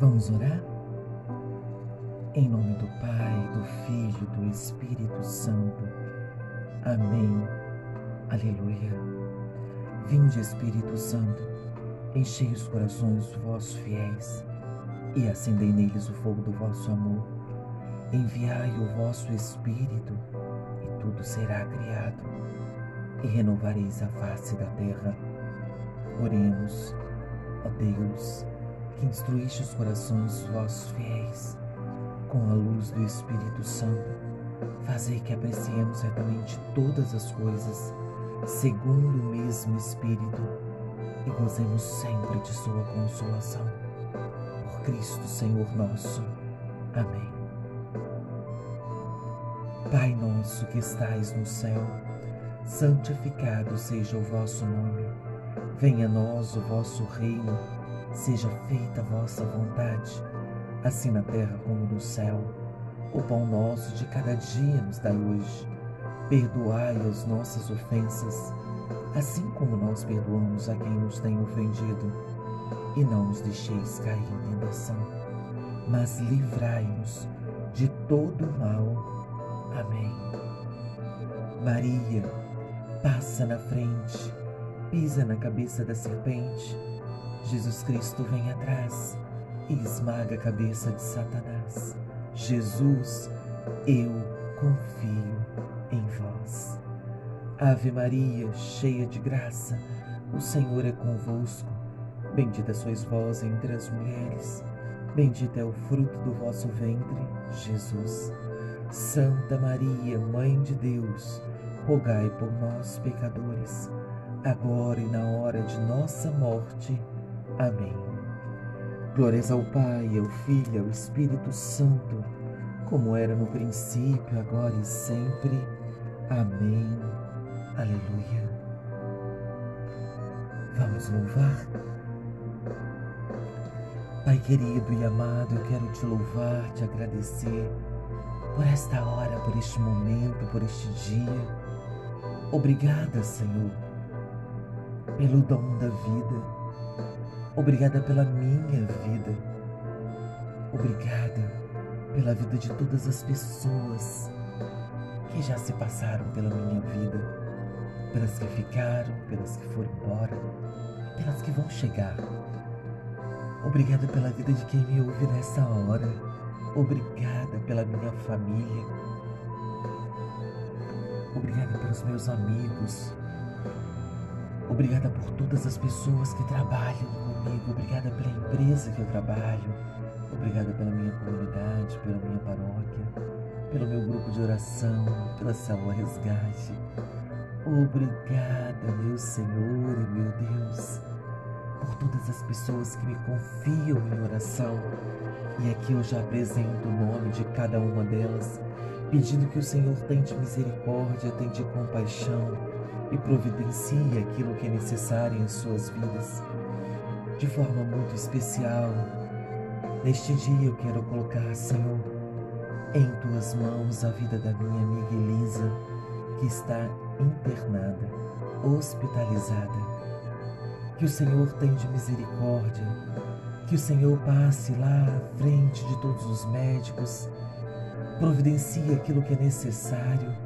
Vamos orar? Em nome do Pai, do Filho do Espírito Santo. Amém. Aleluia. Vinde, Espírito Santo, enchei os corações dos vossos fiéis e acendei neles o fogo do vosso amor. Enviai o vosso Espírito e tudo será criado e renovareis a face da terra. Oremos, ó Deus que instruíste os corações vossos fiéis com a luz do Espírito Santo, fazei que apreciemos certamente todas as coisas segundo o mesmo Espírito e gozemos sempre de Sua consolação. Por Cristo Senhor nosso. Amém. Pai nosso que estais no céu, santificado seja o vosso nome. Venha a nós o vosso reino Seja feita a vossa vontade, assim na terra como no céu. O pão nosso de cada dia nos dai hoje. Perdoai as nossas ofensas, assim como nós perdoamos a quem nos tem ofendido. E não nos deixeis cair em tentação, mas livrai-nos de todo o mal. Amém. Maria, passa na frente, pisa na cabeça da serpente Jesus Cristo vem atrás e esmaga a cabeça de Satanás. Jesus, eu confio em vós. Ave Maria, cheia de graça, o Senhor é convosco. Bendita sois vós entre as mulheres, bendito é o fruto do vosso ventre, Jesus. Santa Maria, Mãe de Deus, rogai por nós, pecadores, agora e na hora de nossa morte. Amém. Glórias ao Pai, ao Filho ao Espírito Santo, como era no princípio, agora e sempre. Amém. Aleluia. Vamos louvar? Pai querido e amado, eu quero te louvar, te agradecer por esta hora, por este momento, por este dia. Obrigada, Senhor, pelo dom da vida Obrigada pela minha vida. Obrigada pela vida de todas as pessoas que já se passaram pela minha vida, pelas que ficaram, pelas que foram embora, pelas que vão chegar. Obrigada pela vida de quem me ouve nessa hora. Obrigada pela minha família. Obrigada pelos meus amigos. Obrigada por todas as pessoas que trabalham Obrigada pela empresa que eu trabalho. Obrigada pela minha comunidade, pela minha paróquia, pelo meu grupo de oração, pela Salva Resgate. Obrigada, meu Senhor e meu Deus, por todas as pessoas que me confiam em oração. E aqui eu já apresento o nome de cada uma delas, pedindo que o Senhor tente misericórdia, tente compaixão e providencie aquilo que é necessário em suas vidas de forma muito especial. Neste dia eu quero colocar, Senhor, em tuas mãos a vida da minha amiga Elisa, que está internada, hospitalizada. Que o Senhor tenha de misericórdia, que o Senhor passe lá à frente de todos os médicos, providencie aquilo que é necessário.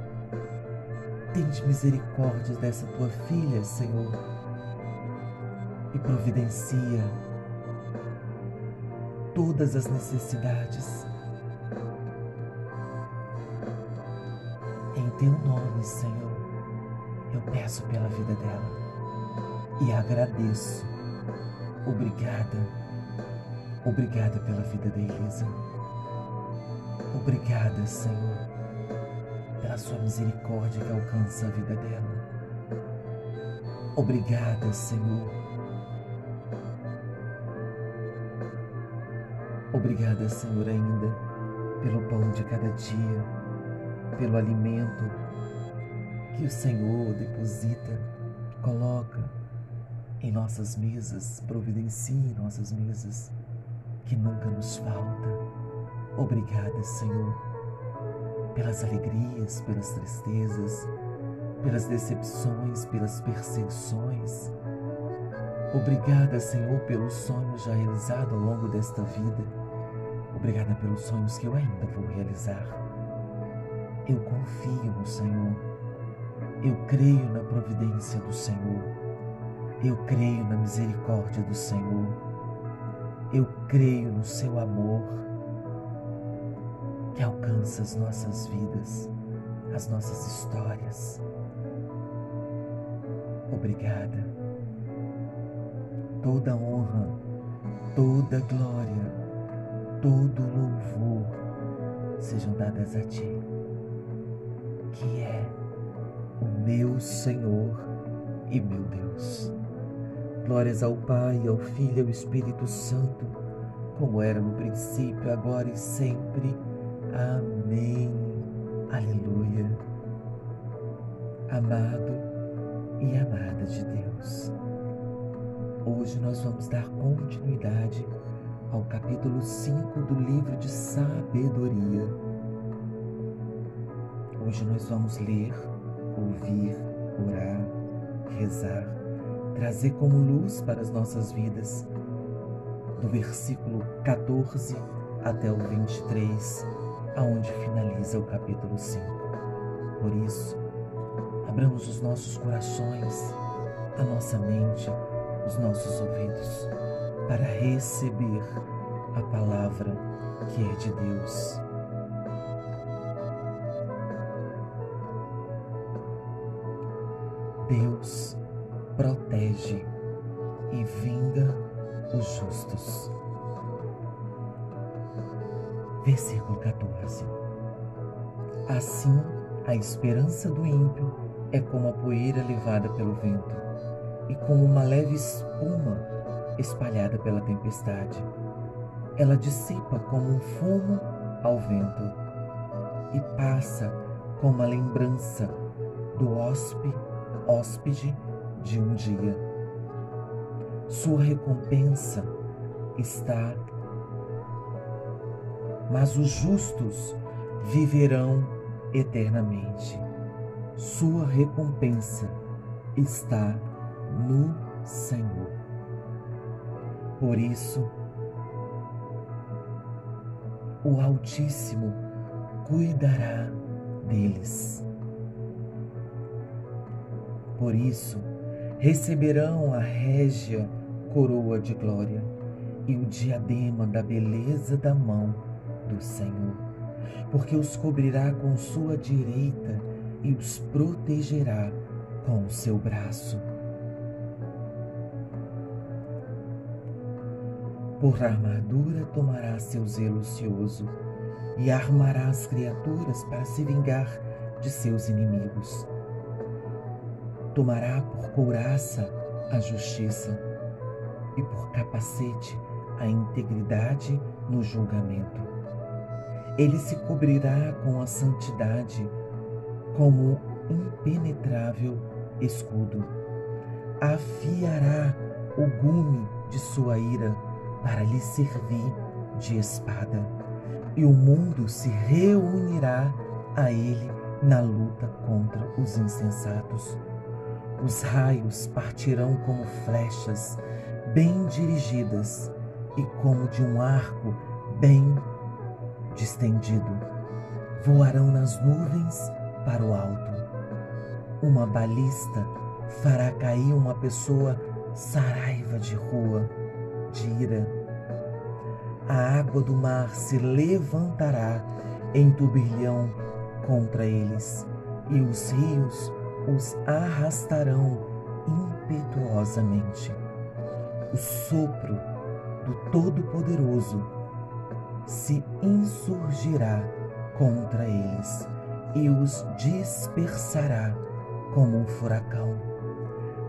Tente misericórdia dessa tua filha, Senhor e providencia todas as necessidades. Em teu nome, Senhor, eu peço pela vida dela e agradeço. Obrigada, obrigada pela vida da Elisa. Obrigada, Senhor, pela sua misericórdia que alcança a vida dela. Obrigada, Senhor Obrigada, Senhor, ainda pelo pão de cada dia, pelo alimento que o Senhor deposita, coloca em nossas mesas, providencia em nossas mesas, que nunca nos falta. Obrigada, Senhor, pelas alegrias, pelas tristezas, pelas decepções, pelas perseguições, Obrigada, Senhor, pelos sonhos já realizados ao longo desta vida. Obrigada pelos sonhos que eu ainda vou realizar. Eu confio no Senhor. Eu creio na providência do Senhor. Eu creio na misericórdia do Senhor. Eu creio no seu amor que alcança as nossas vidas, as nossas histórias. Obrigada. Toda honra, toda glória, todo louvor sejam dadas a Ti, que é o meu Senhor e meu Deus. Glórias ao Pai, ao Filho e ao Espírito Santo, como era no princípio, agora e sempre. Amém. Aleluia. Amado e amada de Deus, hoje nós vamos dar continuidade ao capítulo 5 do livro de Sabedoria. Hoje nós vamos ler, ouvir, orar, rezar, trazer como luz para as nossas vidas, do versículo 14 até o 23 aonde finaliza o capítulo 5. Por isso, abramos os nossos corações, a nossa mente, os nossos ouvidos, para receber a palavra que é de Deus. Deus protege e vinga os justos versículo 14. Assim, a esperança do ímpio é como a poeira levada pelo vento e como uma leve espuma espalhada pela tempestade. Ela dissipa como um fumo ao vento e passa como a lembrança do hóspede, hóspede de um dia. Sua recompensa está mas os justos viverão eternamente. Sua recompensa está no Senhor. Por isso, o Altíssimo cuidará deles. Por isso, receberão a régia coroa de glória e o diadema da beleza da mão do Senhor, porque os cobrirá com sua direita e os protegerá com o seu braço. Por armadura tomará seu zelo ocioso e armará as criaturas para se vingar de seus inimigos. Tomará por couraça a justiça e por capacete a integridade no julgamento ele se cobrirá com a santidade como impenetrável escudo. Afiará o gume de sua ira para lhe servir de espada, e o mundo se reunirá a ele na luta contra os insensatos. Os raios partirão como flechas bem dirigidas e como de um arco bem distendido, voarão nas nuvens para o alto. Uma balista fará cair uma pessoa saraiva de rua, A água do mar se levantará em turbilhão contra eles, e os rios os arrastarão impetuosamente. O sopro do Todo-Poderoso se insurgirá contra eles e os dispersará como um furacão.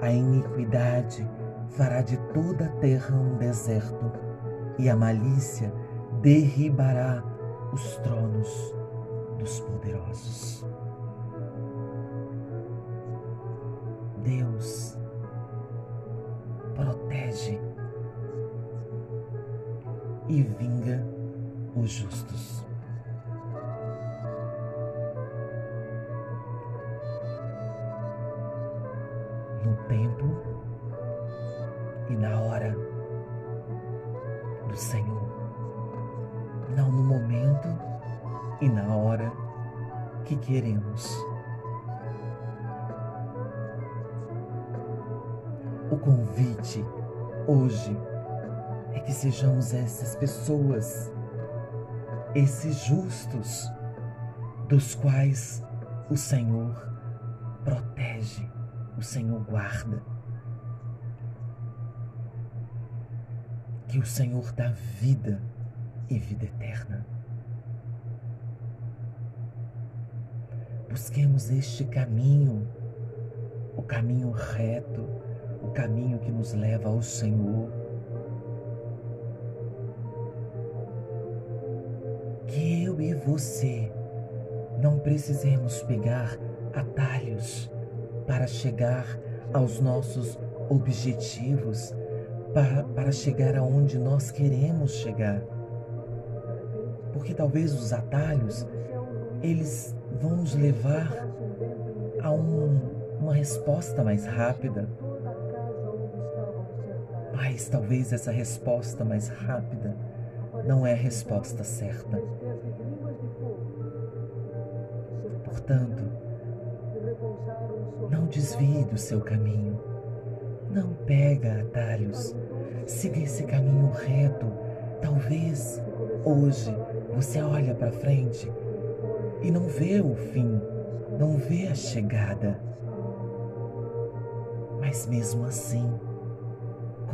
A iniquidade fará de toda a terra um deserto, e a malícia derribará os tronos dos poderosos. O convite hoje é que sejamos essas pessoas, esses justos, dos quais o Senhor protege, o Senhor guarda. Que o Senhor dá vida e vida eterna. Busquemos este caminho, o caminho reto, o caminho que nos leva ao Senhor. Que eu e você não precisemos pegar atalhos para chegar aos nossos objetivos, para, para chegar aonde nós queremos chegar. Porque talvez os atalhos, eles vão nos levar a um, uma resposta mais rápida. Mas talvez essa resposta mais rápida não é a resposta certa. Portanto, não desvie do seu caminho. Não pega atalhos. Siga esse caminho reto. Talvez hoje você olha para frente e não vê o fim, não vê a chegada. Mas mesmo assim,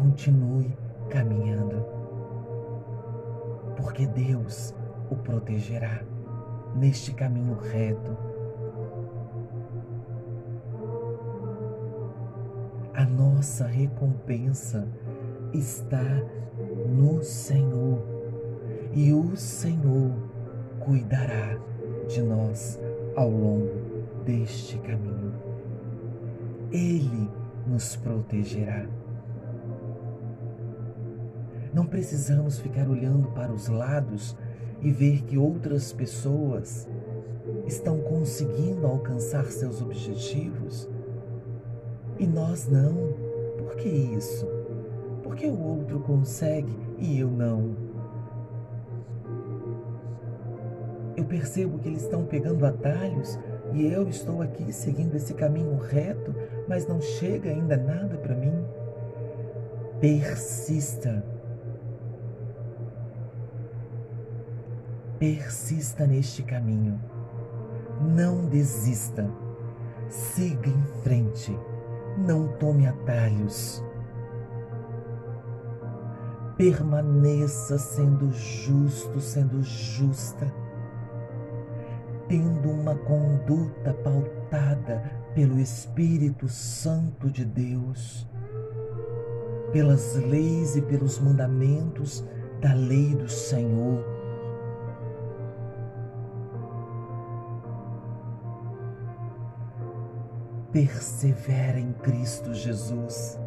continue caminhando, porque Deus o protegerá neste caminho reto. A nossa recompensa está no Senhor e o Senhor cuidará de nós ao longo deste caminho. Ele nos protegerá. Não precisamos ficar olhando para os lados e ver que outras pessoas estão conseguindo alcançar seus objetivos e nós não. Por que isso? Por que o outro consegue e eu não? Eu percebo que eles estão pegando atalhos e eu estou aqui seguindo esse caminho reto, mas não chega ainda nada para mim. Persista Persista neste caminho. Não desista. Siga em frente. Não tome atalhos. Permaneça sendo justo, sendo justa, tendo uma conduta pautada pelo Espírito Santo de Deus, pelas leis e pelos mandamentos da lei do Senhor persevera em Cristo Jesus.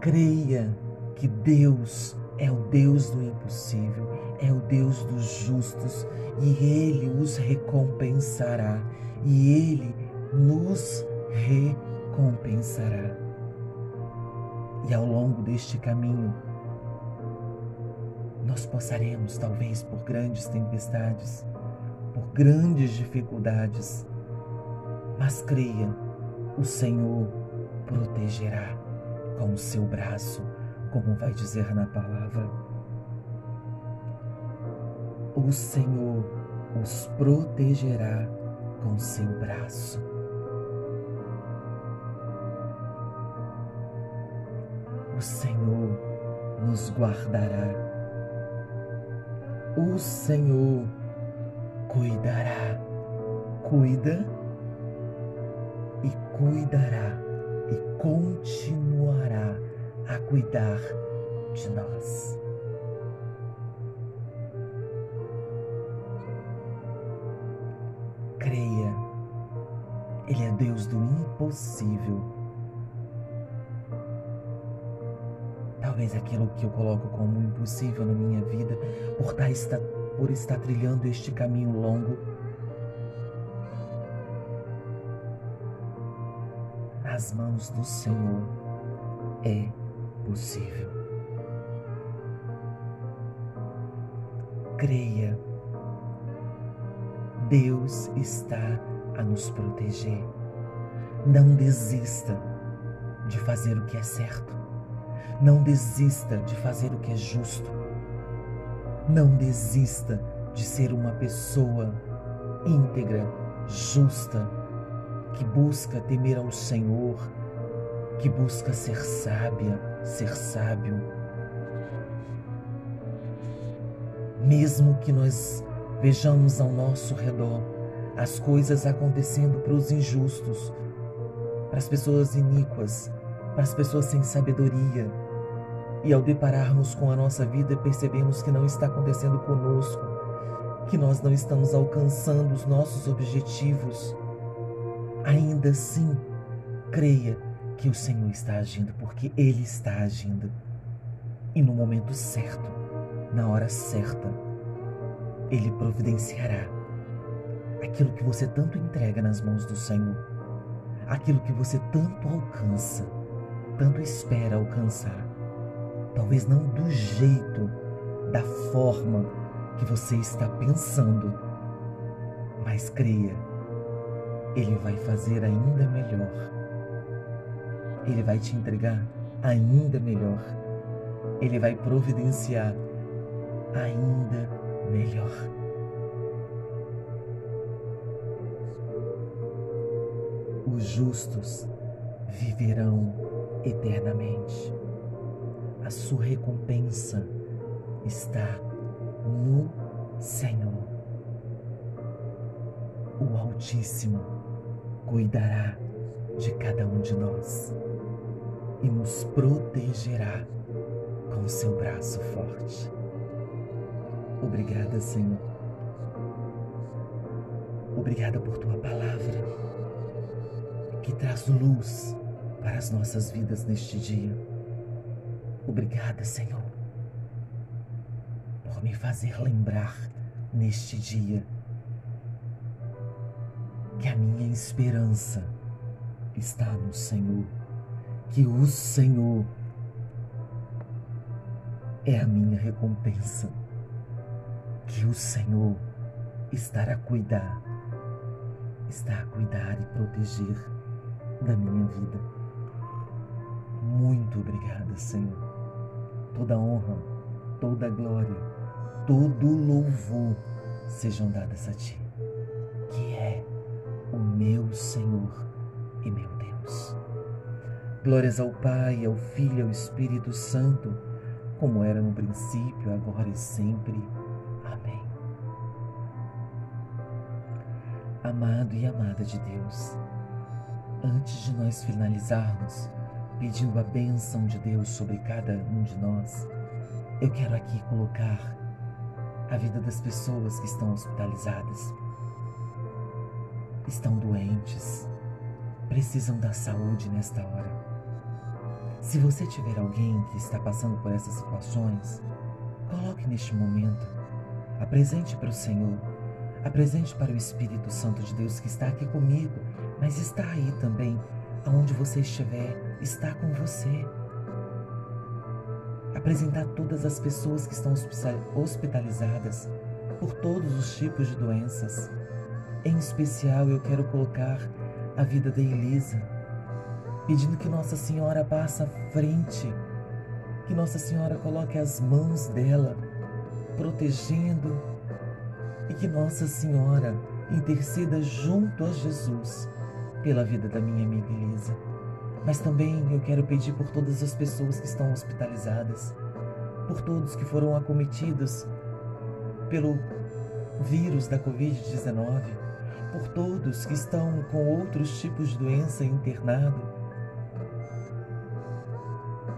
Creia que Deus é o Deus do impossível, é o Deus dos justos e Ele os recompensará e Ele nos recompensará. E ao longo deste caminho, nós passaremos, talvez, por grandes tempestades, por grandes dificuldades, mas creia o Senhor protegerá com o seu braço, como vai dizer na palavra. O Senhor os protegerá com o seu braço. O Senhor nos guardará. O Senhor cuidará. Cuida e cuidará e continuará a cuidar de nós. Creia, Ele é Deus do impossível. Talvez aquilo que eu coloco como impossível na minha vida, por estar, por estar trilhando este caminho longo, nas mãos do Senhor é possível. Creia, Deus está a nos proteger. Não desista de fazer o que é certo. Não desista de fazer o que é justo. Não desista de ser uma pessoa íntegra, justa, que busca temer ao Senhor, que busca ser sábia, ser sábio. Mesmo que nós vejamos ao nosso redor as coisas acontecendo para os injustos, para as pessoas iníquas, para as pessoas sem sabedoria, e ao depararmos com a nossa vida percebemos que não está acontecendo conosco, que nós não estamos alcançando os nossos objetivos, ainda assim, creia que o Senhor está agindo, porque Ele está agindo. E no momento certo, na hora certa, Ele providenciará aquilo que você tanto entrega nas mãos do Senhor, aquilo que você tanto alcança, tanto espera alcançar. Talvez não do jeito, da forma que você está pensando, mas creia ele vai fazer ainda melhor. Ele vai te entregar ainda melhor. Ele vai providenciar ainda melhor. Os justos viverão eternamente. A sua recompensa está no Senhor. O Altíssimo cuidará de cada um de nós e nos protegerá com o seu braço forte. Obrigada, Senhor. Obrigada por tua palavra que traz luz para as nossas vidas neste dia. Obrigada, Senhor, por me fazer lembrar neste dia que a minha esperança está no Senhor, que o Senhor é a minha recompensa, que o Senhor está a cuidar, está a cuidar e proteger da minha vida. Muito obrigada, Senhor. Toda honra, toda glória, todo louvor sejam dadas a Ti meu Senhor e meu Deus. Glórias ao Pai, ao Filho e ao Espírito Santo, como era no princípio, agora e sempre. Amém. Amado e amada de Deus, antes de nós finalizarmos pedindo a bênção de Deus sobre cada um de nós, eu quero aqui colocar a vida das pessoas que estão hospitalizadas estão doentes, precisam da saúde nesta hora. Se você tiver alguém que está passando por essas situações, coloque neste momento, apresente para o Senhor, apresente para o Espírito Santo de Deus que está aqui comigo, mas está aí também, aonde você estiver, está com você. Apresentar todas as pessoas que estão hospitalizadas por todos os tipos de doenças em especial, eu quero colocar a vida da Elisa, pedindo que Nossa Senhora passe à frente, que Nossa Senhora coloque as mãos dela, protegendo, e que Nossa Senhora interceda junto a Jesus pela vida da minha amiga Elisa. Mas também eu quero pedir por todas as pessoas que estão hospitalizadas, por todos que foram acometidos pelo vírus da Covid-19 por todos que estão com outros tipos de doença internado.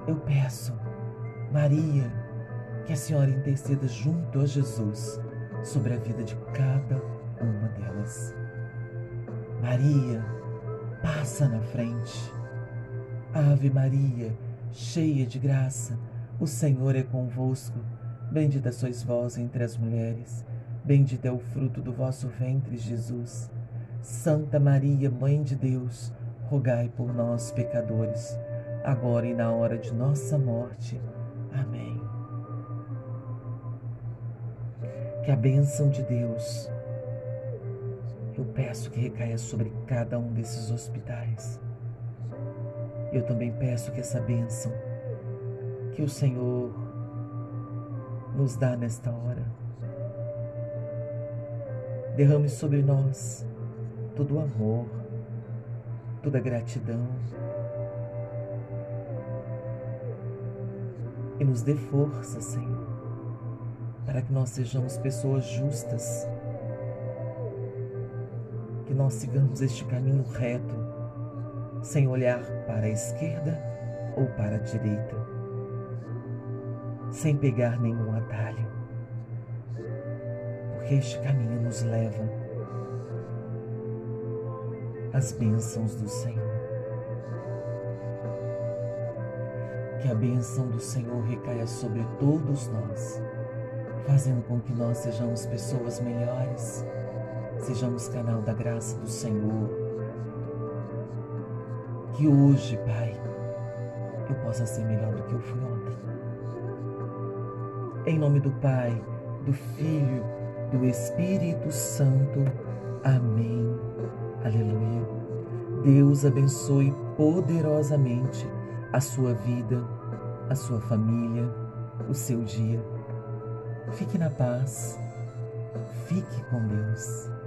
Eu peço, Maria, que a Senhora interceda junto a Jesus sobre a vida de cada uma delas. Maria, passa na frente. Ave Maria, cheia de graça, o Senhor é convosco. Bendita sois vós entre as mulheres Bendito é o fruto do vosso ventre, Jesus. Santa Maria, Mãe de Deus, rogai por nós, pecadores, agora e na hora de nossa morte. Amém. Que a bênção de Deus, eu peço que recaia sobre cada um desses hospitais. Eu também peço que essa bênção que o Senhor nos dá nesta hora, derrame sobre nós todo o amor, toda a gratidão, e nos dê força, Senhor, para que nós sejamos pessoas justas, que nós sigamos este caminho reto, sem olhar para a esquerda ou para a direita, sem pegar nenhum atalho, porque este caminho nos leva às bênçãos do Senhor. Que a bênção do Senhor recaia sobre todos nós, fazendo com que nós sejamos pessoas melhores, sejamos canal da graça do Senhor. Que hoje, Pai, eu possa ser melhor do que eu fui ontem. Em nome do Pai, do Filho, do Espírito Santo. Amém. Aleluia. Deus abençoe poderosamente a sua vida, a sua família, o seu dia. Fique na paz. Fique com Deus.